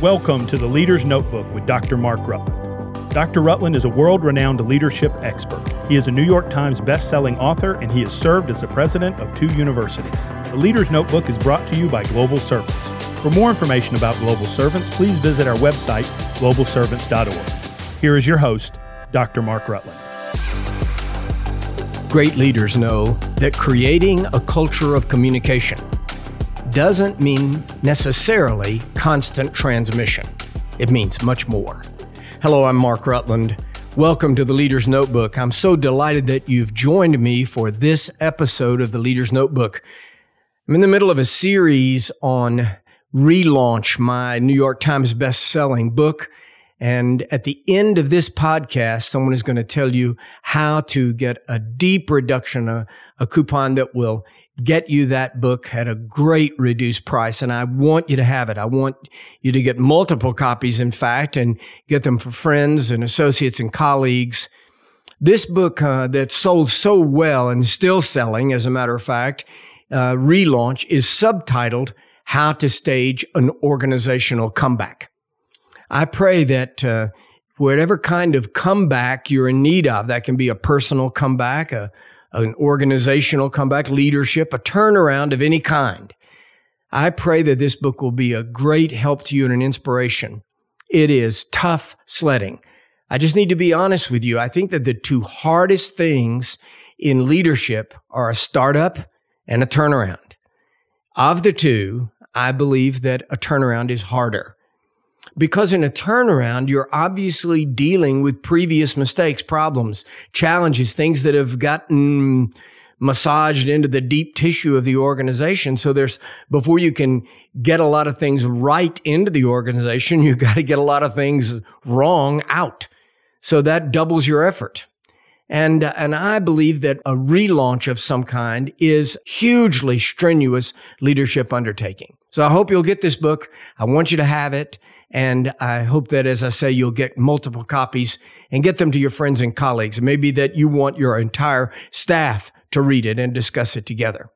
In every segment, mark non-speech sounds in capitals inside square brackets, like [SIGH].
Welcome to the Leader's Notebook with Dr. Mark Rutland. Dr. Rutland is a world renowned leadership expert. He is a New York Times best-selling author and he has served as the president of two universities. The Leader's Notebook is brought to you by Global Servants. For more information about Global Servants, please visit our website, globalservants.org. Here is your host, Dr. Mark Rutland. Great leaders know that creating a culture of communication doesn't mean necessarily constant transmission. It means much more. Hello, I'm Mark Rutland. Welcome to the Leader's Notebook. I'm so delighted that you've joined me for this episode of the Leader's Notebook. I'm in the middle of a series on Relaunch, my New York Times best-selling book. And at the end of this podcast, someone is going to tell you how to get a deep reduction, a, a coupon that will get you that book at a great reduced price. And I want you to have it. I want you to get multiple copies, in fact, and get them for friends and associates and colleagues. This book uh, that sold so well and still selling, as a matter of fact, uh, relaunch is subtitled How to Stage an Organizational Comeback. I pray that uh, whatever kind of comeback you're in need of, that can be a personal comeback, a an organizational comeback, leadership, a turnaround of any kind. I pray that this book will be a great help to you and an inspiration. It is tough sledding. I just need to be honest with you. I think that the two hardest things in leadership are a startup and a turnaround. Of the two, I believe that a turnaround is harder. Because in a turnaround, you're obviously dealing with previous mistakes, problems, challenges, things that have gotten massaged into the deep tissue of the organization. So there's, before you can get a lot of things right into the organization, [LAUGHS] you've got to get a lot of things wrong out. So that doubles your effort. And, and I believe that a relaunch of some kind is hugely strenuous leadership undertaking. So I hope you'll get this book. I want you to have it. And I hope that, as I say, you'll get multiple copies and get them to your friends and colleagues. Maybe that you want your entire staff to read it and discuss it together.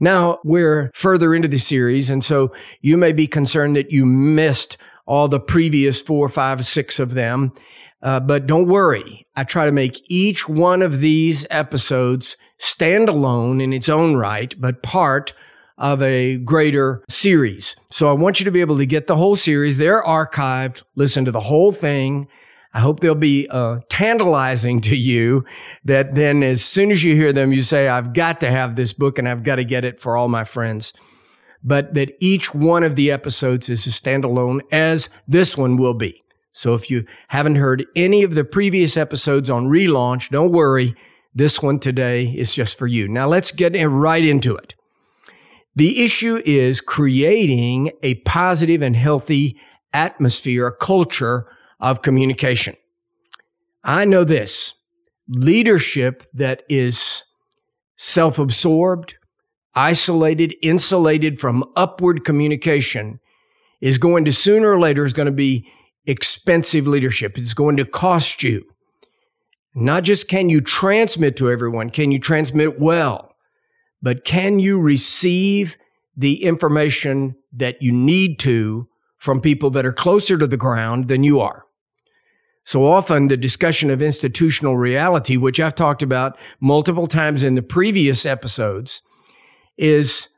Now we're further into the series. And so you may be concerned that you missed all the previous four, five, six of them. Uh, but don't worry. I try to make each one of these episodes stand alone in its own right, but part of a greater series. So I want you to be able to get the whole series. They're archived. Listen to the whole thing. I hope they'll be uh, tantalizing [LAUGHS] to you that then as soon as you hear them, you say, I've got to have this book and I've got to get it for all my friends. But that each one of the episodes is a standalone as this one will be. So if you haven't heard any of the previous episodes on relaunch, don't worry. This one today is just for you. Now let's get right into it. The issue is creating a positive and healthy atmosphere, a culture of communication. I know this leadership that is self absorbed, isolated, insulated from upward communication is going to sooner or later is going to be expensive leadership. It's going to cost you. Not just can you transmit to everyone, can you transmit well? But can you receive the information that you need to from people that are closer to the ground than you are? So often the discussion of institutional reality, which I've talked about multiple times in the previous episodes, is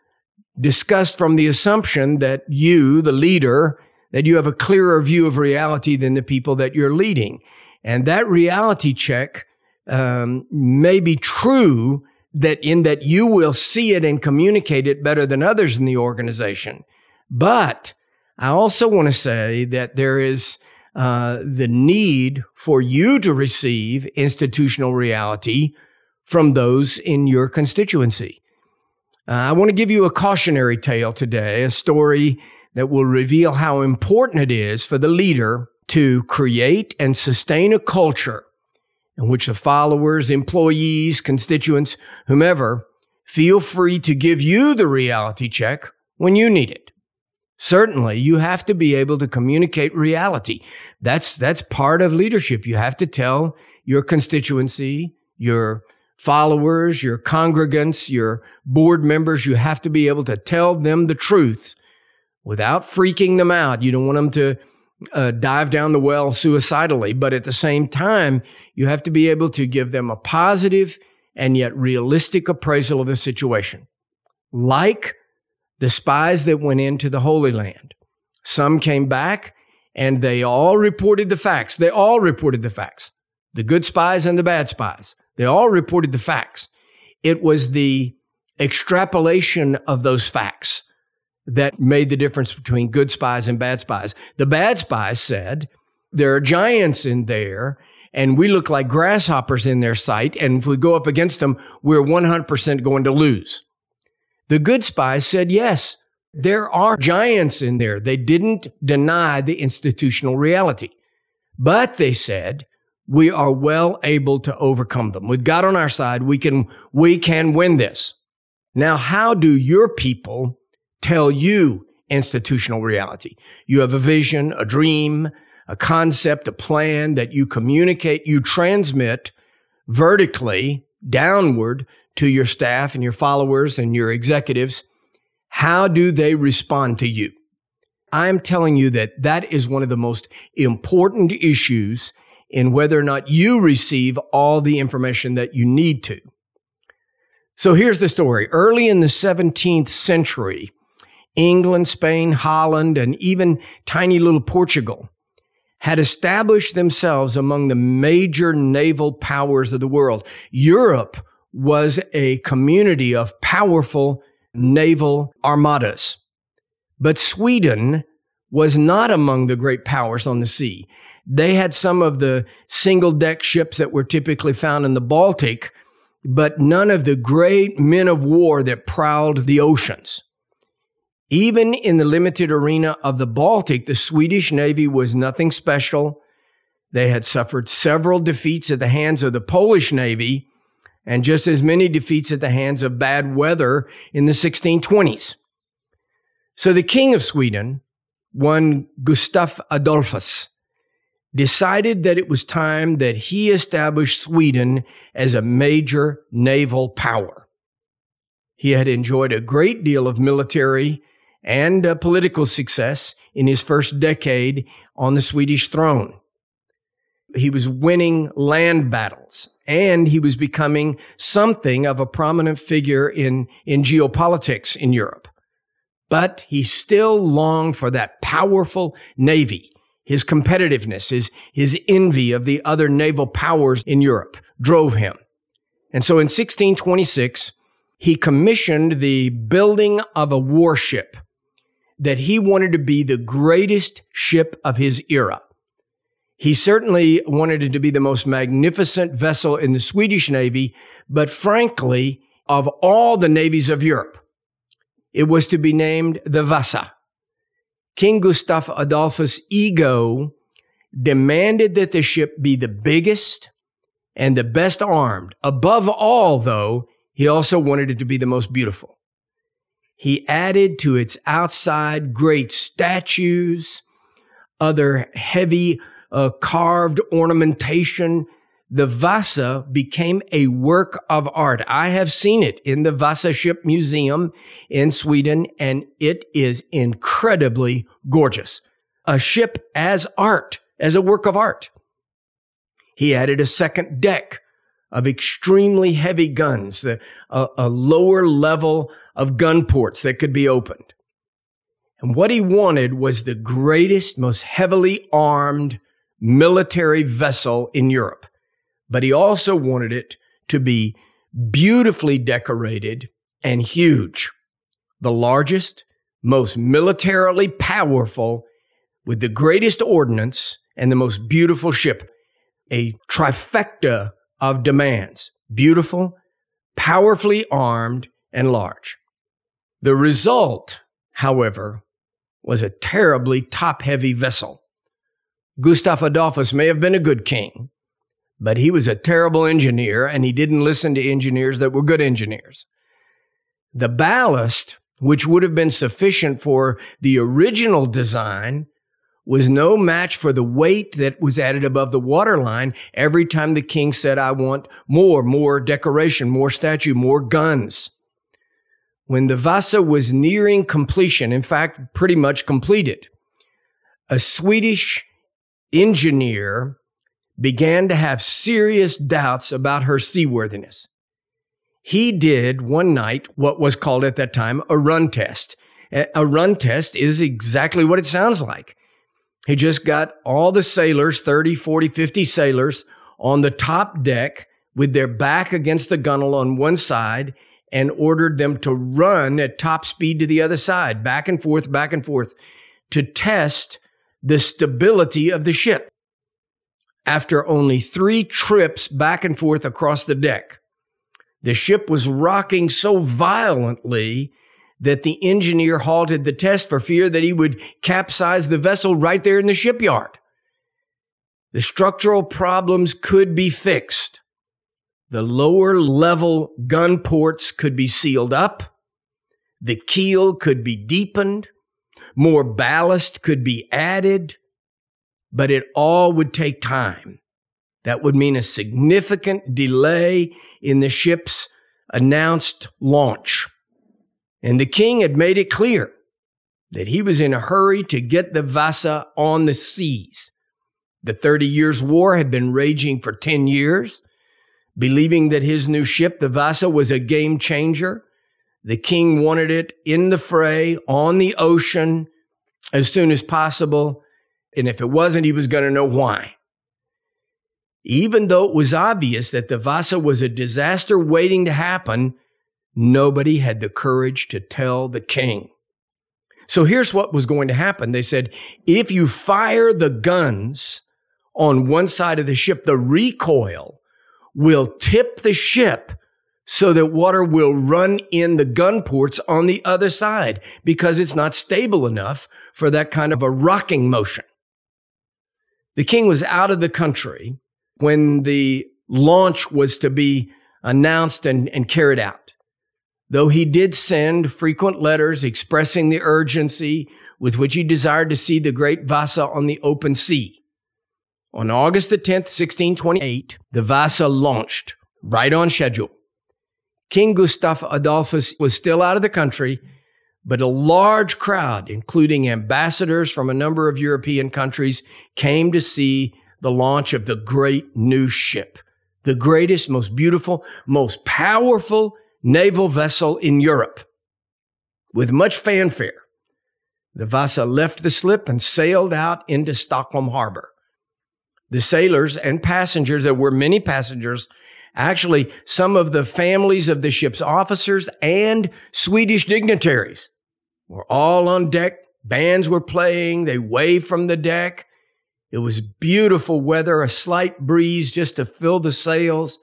discussed from the assumption that you, the leader, that you have a clearer view of reality than the people that you're leading. And that reality check um, may be true that in that you will see it and communicate it better than others in the organization. But I also want to say that there is uh, the need for you to receive institutional reality from those in your constituency. Uh, I want to give you a cautionary tale today, a story that will reveal how important it is for the leader to create and sustain a culture in which the followers, employees, constituents, whomever feel free to give you the reality check when you need it. Certainly, you have to be able to communicate reality. That's, that's part of leadership. You have to tell your constituency, your followers, your congregants, your board members, you have to be able to tell them the truth without freaking them out. You don't want them to uh, dive down the well suicidally, but at the same time, you have to be able to give them a positive and yet realistic appraisal of the situation. Like the spies that went into the Holy Land. Some came back and they all reported the facts. They all reported the facts. The good spies and the bad spies. They all reported the facts. It was the extrapolation of those facts that made the difference between good spies and bad spies. The bad spies said, there are giants in there and we look like grasshoppers in their sight. And if we go up against them, we're 100% going to lose. The good spies said, yes, there are giants in there. They didn't deny the institutional reality, but they said, we are well able to overcome them. With God on our side, we can, we can win this. Now, how do your people tell you institutional reality? You have a vision, a dream, a concept, a plan that you communicate, you transmit vertically downward to your staff and your followers and your executives. How do they respond to you? I'm telling you that that is one of the most important issues in whether or not you receive all the information that you need to. So here's the story. Early in the 17th century, England, Spain, Holland, and even tiny little Portugal had established themselves among the major naval powers of the world. Europe was a community of powerful naval armadas. But Sweden was not among the great powers on the sea. They had some of the single deck ships that were typically found in the Baltic, but none of the great men of war that prowled the oceans. Even in the limited arena of the Baltic, the Swedish Navy was nothing special. They had suffered several defeats at the hands of the Polish Navy and just as many defeats at the hands of bad weather in the 1620s. So the king of Sweden, one Gustav Adolphus, decided that it was time that he established Sweden as a major naval power. He had enjoyed a great deal of military and political success in his first decade on the Swedish throne. He was winning land battles and he was becoming something of a prominent figure in, in geopolitics in Europe. But he still longed for that powerful navy. His competitiveness, his, his envy of the other naval powers in Europe drove him. And so in 1626, he commissioned the building of a warship that he wanted to be the greatest ship of his era. He certainly wanted it to be the most magnificent vessel in the Swedish Navy, but frankly, of all the navies of Europe, it was to be named the Vasa. King Gustav Adolphus' ego demanded that the ship be the biggest and the best armed. Above all, though, he also wanted it to be the most beautiful. He added to its outside great statues, other heavy uh, carved ornamentation. The Vasa became a work of art. I have seen it in the Vasa Ship Museum in Sweden, and it is incredibly gorgeous. A ship as art, as a work of art. He added a second deck of extremely heavy guns, the, a, a lower level of gun ports that could be opened. And what he wanted was the greatest, most heavily armed military vessel in Europe. But he also wanted it to be beautifully decorated and huge. The largest, most militarily powerful, with the greatest ordnance and the most beautiful ship. A trifecta of demands. Beautiful, powerfully armed, and large. The result, however, was a terribly top heavy vessel. Gustav Adolphus may have been a good king, but he was a terrible engineer and he didn't listen to engineers that were good engineers. The ballast, which would have been sufficient for the original design, was no match for the weight that was added above the waterline every time the king said, I want more, more decoration, more statue, more guns. when the Vasa was nearing completion, in fact, pretty much completed, a Swedish engineer began to have serious doubts about her seaworthiness. He did one night what was called at that time a run test. A run test is exactly what it sounds like. He just got all the sailors, 30, 40, 50 sailors on the top deck with their back against the gunwale on one side and ordered them to run at top speed to the other side, back and forth, back and forth to test the stability of the ship. After only three trips back and forth across the deck, the ship was rocking so violently that the engineer halted the test for fear that he would capsize the vessel right there in the shipyard. The structural problems could be fixed. The lower level gun ports could be sealed up. The keel could be deepened. More ballast could be added, but it all would take time. That would mean a significant delay in the ship's announced launch. And the king had made it clear that he was in a hurry to get the Vasa on the seas. The 30 Years' War had been raging for 10 years. Believing that his new ship, the Vasa, was a game changer, the king wanted it in the fray, on the ocean, as soon as possible. And if it wasn't, he was going to know why. Even though it was obvious that the Vasa was a disaster waiting to happen, nobody had the courage to tell the king. So here's what was going to happen. They said, if you fire the guns on one side of the ship, the recoil will tip the ship so that water will run in the gun ports on the other side because it's not stable enough for that kind of a rocking motion. The king was out of the country when the launch was to be announced and, and carried out. Though he did send frequent letters expressing the urgency with which he desired to see the great Vasa on the open sea. On August the 10th, 1628, the Vasa launched right on schedule. King Gustav Adolphus was still out of the country, but a large crowd, including ambassadors from a number of European countries, came to see the launch of the great new ship, the greatest, most beautiful, most powerful naval vessel in Europe. With much fanfare, the Vasa left the slip and sailed out into Stockholm harbor. The sailors and passengers, there were many passengers, Actually, some of the families of the ship's officers and Swedish dignitaries were all on deck. Bands were playing. They waved from the deck. It was beautiful weather, a slight breeze just to fill the sails.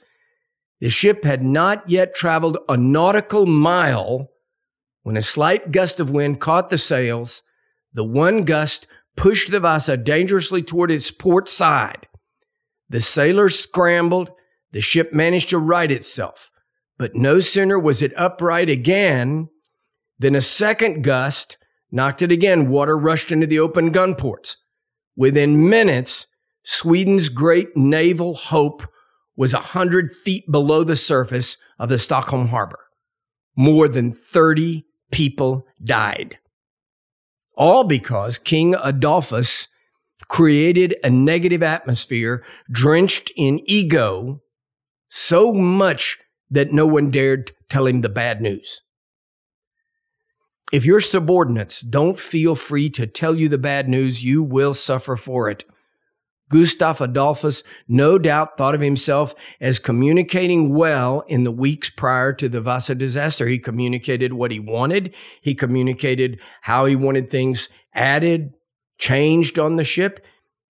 The ship had not yet traveled a nautical mile when a slight gust of wind caught the sails. The one gust pushed the Vasa dangerously toward its port side. The sailors scrambled the ship managed to right itself, but no sooner was it upright again than a second gust knocked it again. Water rushed into the open gun ports. Within minutes, Sweden's great naval hope was a hundred feet below the surface of the Stockholm harbor. More than 30 people died. All because King Adolphus created a negative atmosphere drenched in ego so much that no one dared tell him the bad news. If your subordinates don't feel free to tell you the bad news, you will suffer for it. Gustav Adolphus no doubt thought of himself as communicating well in the weeks prior to the Vasa disaster. He communicated what he wanted. He communicated how he wanted things added, changed on the ship.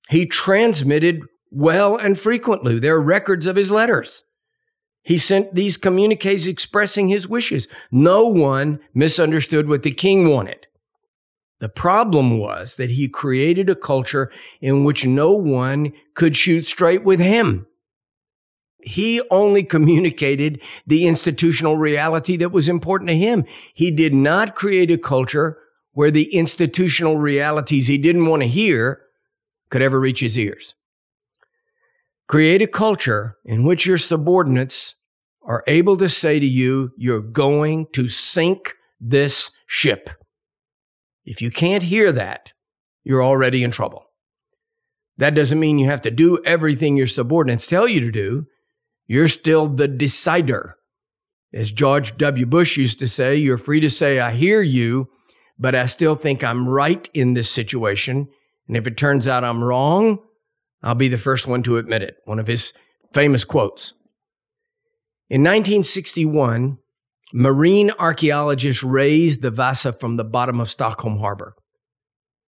He transmitted well and frequently. There are records of his letters. He sent these communiques expressing his wishes. No one misunderstood what the king wanted. The problem was that he created a culture in which no one could shoot straight with him. He only communicated the institutional reality that was important to him. He did not create a culture where the institutional realities he didn't want to hear could ever reach his ears. Create a culture in which your subordinates are able to say to you, you're going to sink this ship. If you can't hear that, you're already in trouble. That doesn't mean you have to do everything your subordinates tell you to do. You're still the decider. As George W. Bush used to say, you're free to say, I hear you, but I still think I'm right in this situation. And if it turns out I'm wrong, I'll be the first one to admit it. One of his famous quotes. In 1961, Marine archaeologists raised the Vasa from the bottom of Stockholm Harbor.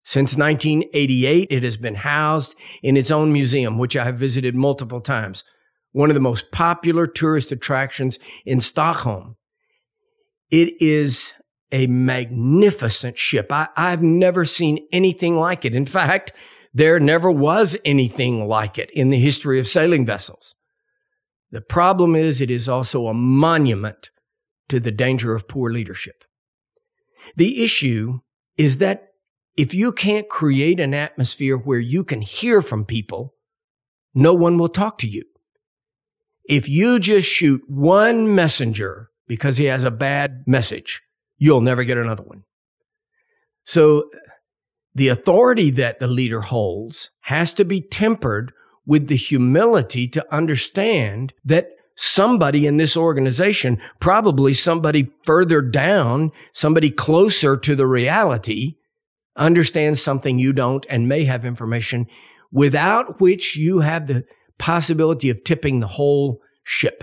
Since 1988, it has been housed in its own museum, which I have visited multiple times. One of the most popular tourist attractions in Stockholm. It is a magnificent ship. I, have never seen anything like it. In fact, there never was anything like it in the history of sailing vessels. The problem is it is also a monument to the danger of poor leadership. The issue is that if you can't create an atmosphere where you can hear from people, no one will talk to you. If you just shoot one messenger because he has a bad message, you'll never get another one. So the authority that the leader holds has to be tempered with the humility to understand that somebody in this organization, probably somebody further down, somebody closer to the reality, understands something you don't and may have information without which you have the possibility of tipping the whole ship.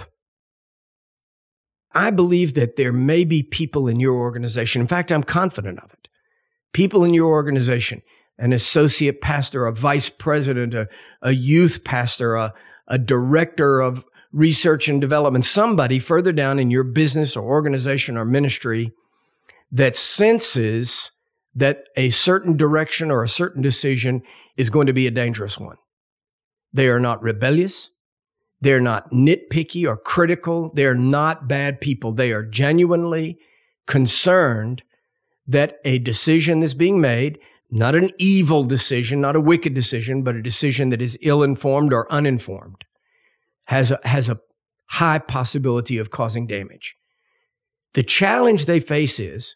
I believe that there may be people in your organization. In fact, I'm confident of it. People in your organization, an associate pastor, a vice president, a, a youth pastor, a, a director of research and development, somebody further down in your business or organization or ministry that senses that a certain direction or a certain decision is going to be a dangerous one. They are not rebellious. They're not nitpicky or critical. They're not bad people. They are genuinely concerned that a decision is being made, not an evil decision, not a wicked decision, but a decision that is ill informed or uninformed has a, has a high possibility of causing damage. The challenge they face is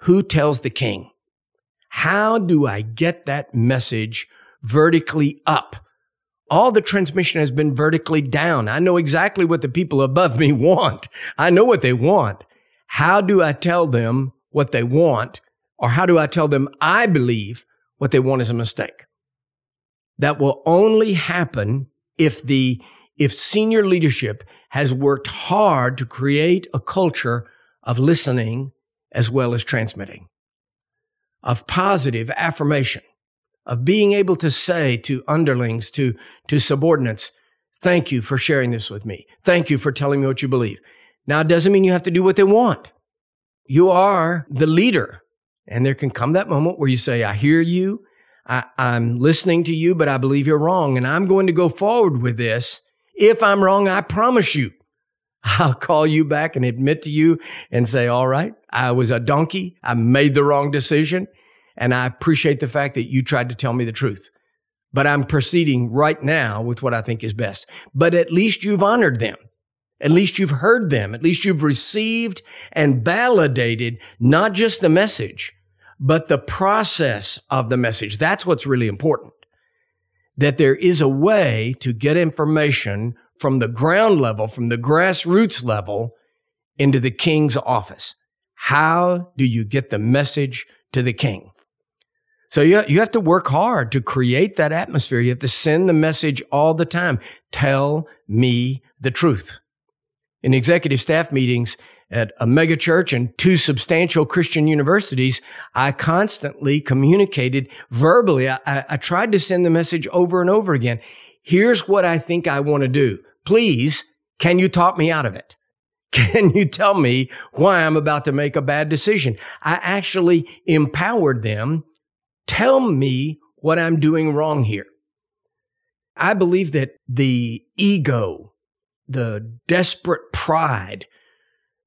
who tells the king? How do I get that message vertically up? All the transmission has been vertically down. I know exactly what the people above me [LAUGHS] want. I know what they want. How do I tell them what they want? Or how do I tell them I believe what they want is a mistake? That will only happen if the if senior leadership has worked hard to create a culture of listening as well as transmitting, of positive affirmation, of being able to say to underlings, to, to subordinates, thank you for sharing this with me. Thank you for telling me what you believe. Now, it doesn't mean you have to do what they want. You are the leader. And there can come that moment where you say, I hear you. I, am listening to you, but I believe you're wrong. And I'm going to go forward with this if I'm wrong, I promise you, [LAUGHS] I'll call you back and admit to you and say, all right, I was a donkey. I made the wrong decision. And I appreciate the fact that you tried to tell me the truth. But I'm proceeding right now with what I think is best. But at least you've honored them. At least you've heard them. At least you've received and validated not just the message, but the process of the message. That's what's really important that there is a way to get information from the ground level, from the grassroots level into the king's office. How do you get the message to the king? So you, you have to work hard to create that atmosphere. You have to send the message all the time. Tell me the truth. In executive staff meetings, at a megachurch and two substantial Christian universities, I constantly communicated verbally. I, I, I tried to send the message over and over again. Here's what I think I want to do. Please, can you talk me out of it? [LAUGHS] Can you tell me why I'm about to make a bad decision? I actually empowered them. Tell me what I'm doing wrong here. I believe that the ego, the desperate pride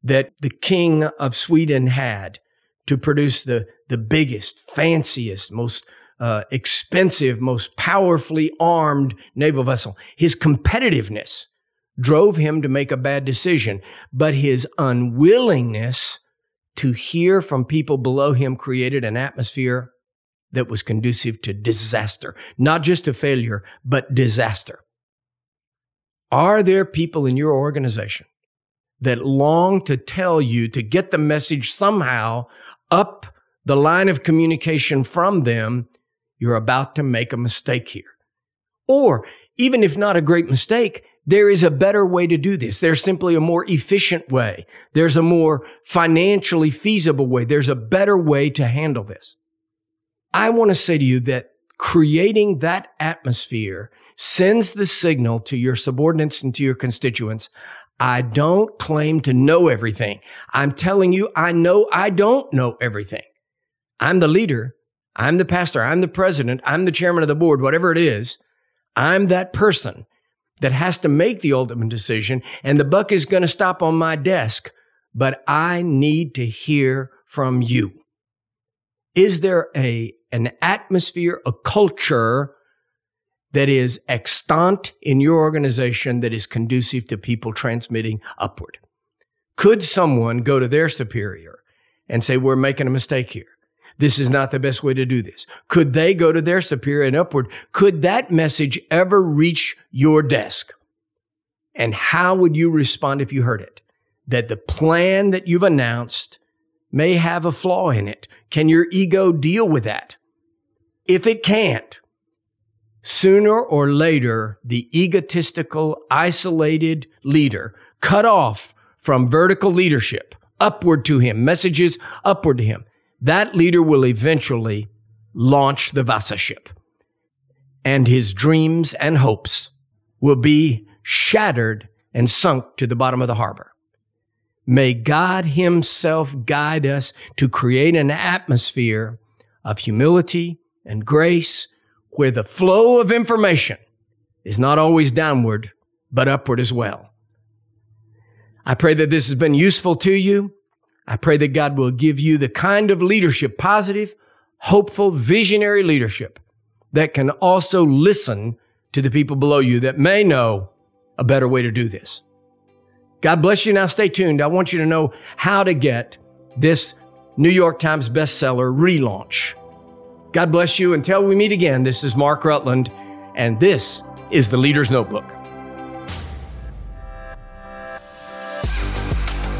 that the king of Sweden had to produce the, the biggest, fanciest, most uh, expensive, most powerfully armed naval vessel. His competitiveness drove him to make a bad decision, but his unwillingness to hear from people below him created an atmosphere that was conducive to disaster, not just to failure, but disaster. Are there people in your organization that long to tell you to get the message somehow up the line of communication from them? You're about to make a mistake here. Or even if not a great mistake, there is a better way to do this. There's simply a more efficient way. There's a more financially feasible way. There's a better way to handle this. I want to say to you that creating that atmosphere sends the signal to your subordinates and to your constituents. I don't claim to know everything. I'm telling you, I know I don't know everything. I'm the leader. I'm the pastor. I'm the president. I'm the chairman of the board, whatever it is. I'm that person that has to make the ultimate decision and the buck is going to stop on my desk, but I need to hear from you. Is there a, an atmosphere, a culture that is extant in your organization that is conducive to people transmitting upward? Could someone go to their superior and say, we're making a mistake here? This is not the best way to do this. Could they go to their superior and upward? Could that message ever reach your desk? And how would you respond if you heard it? That the plan that you've announced may have a flaw in it. Can your ego deal with that? If it can't, sooner or later, the egotistical, isolated leader cut off from vertical leadership upward to him, messages upward to him. That leader will eventually launch the Vasa ship and his dreams and hopes will be shattered and sunk to the bottom of the harbor. May God himself guide us to create an atmosphere of humility and grace where the flow of information is not always downward, but upward as well. I pray that this has been useful to you. I pray that God will give you the kind of leadership, positive, hopeful, visionary leadership that can also listen to the people below you that may know a better way to do this. God bless you. Now stay tuned. I want you to know how to get this New York Times bestseller relaunch. God bless you. Until we meet again, this is Mark Rutland, and this is the Leader's Notebook.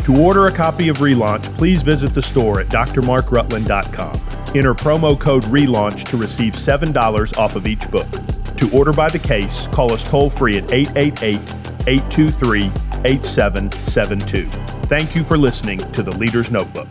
To order a copy of Relaunch, please visit the store at drmarkrutland.com. Enter promo code RELAUNCH to receive $7 off of each book. To order by the case, call us toll free at 888 823 8772. Thank you for listening to The Leader's Notebook.